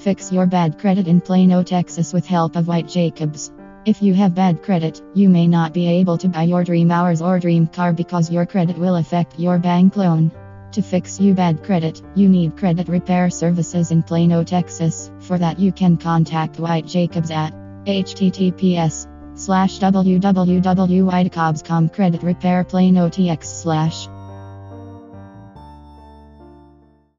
Fix your bad credit in Plano, Texas with help of White Jacobs. If you have bad credit, you may not be able to buy your dream hours or dream car because your credit will affect your bank loan. To fix you bad credit, you need credit repair services in Plano, Texas. For that you can contact White Jacobs at https slash www.whitejacobs.com credit repair plano tx slash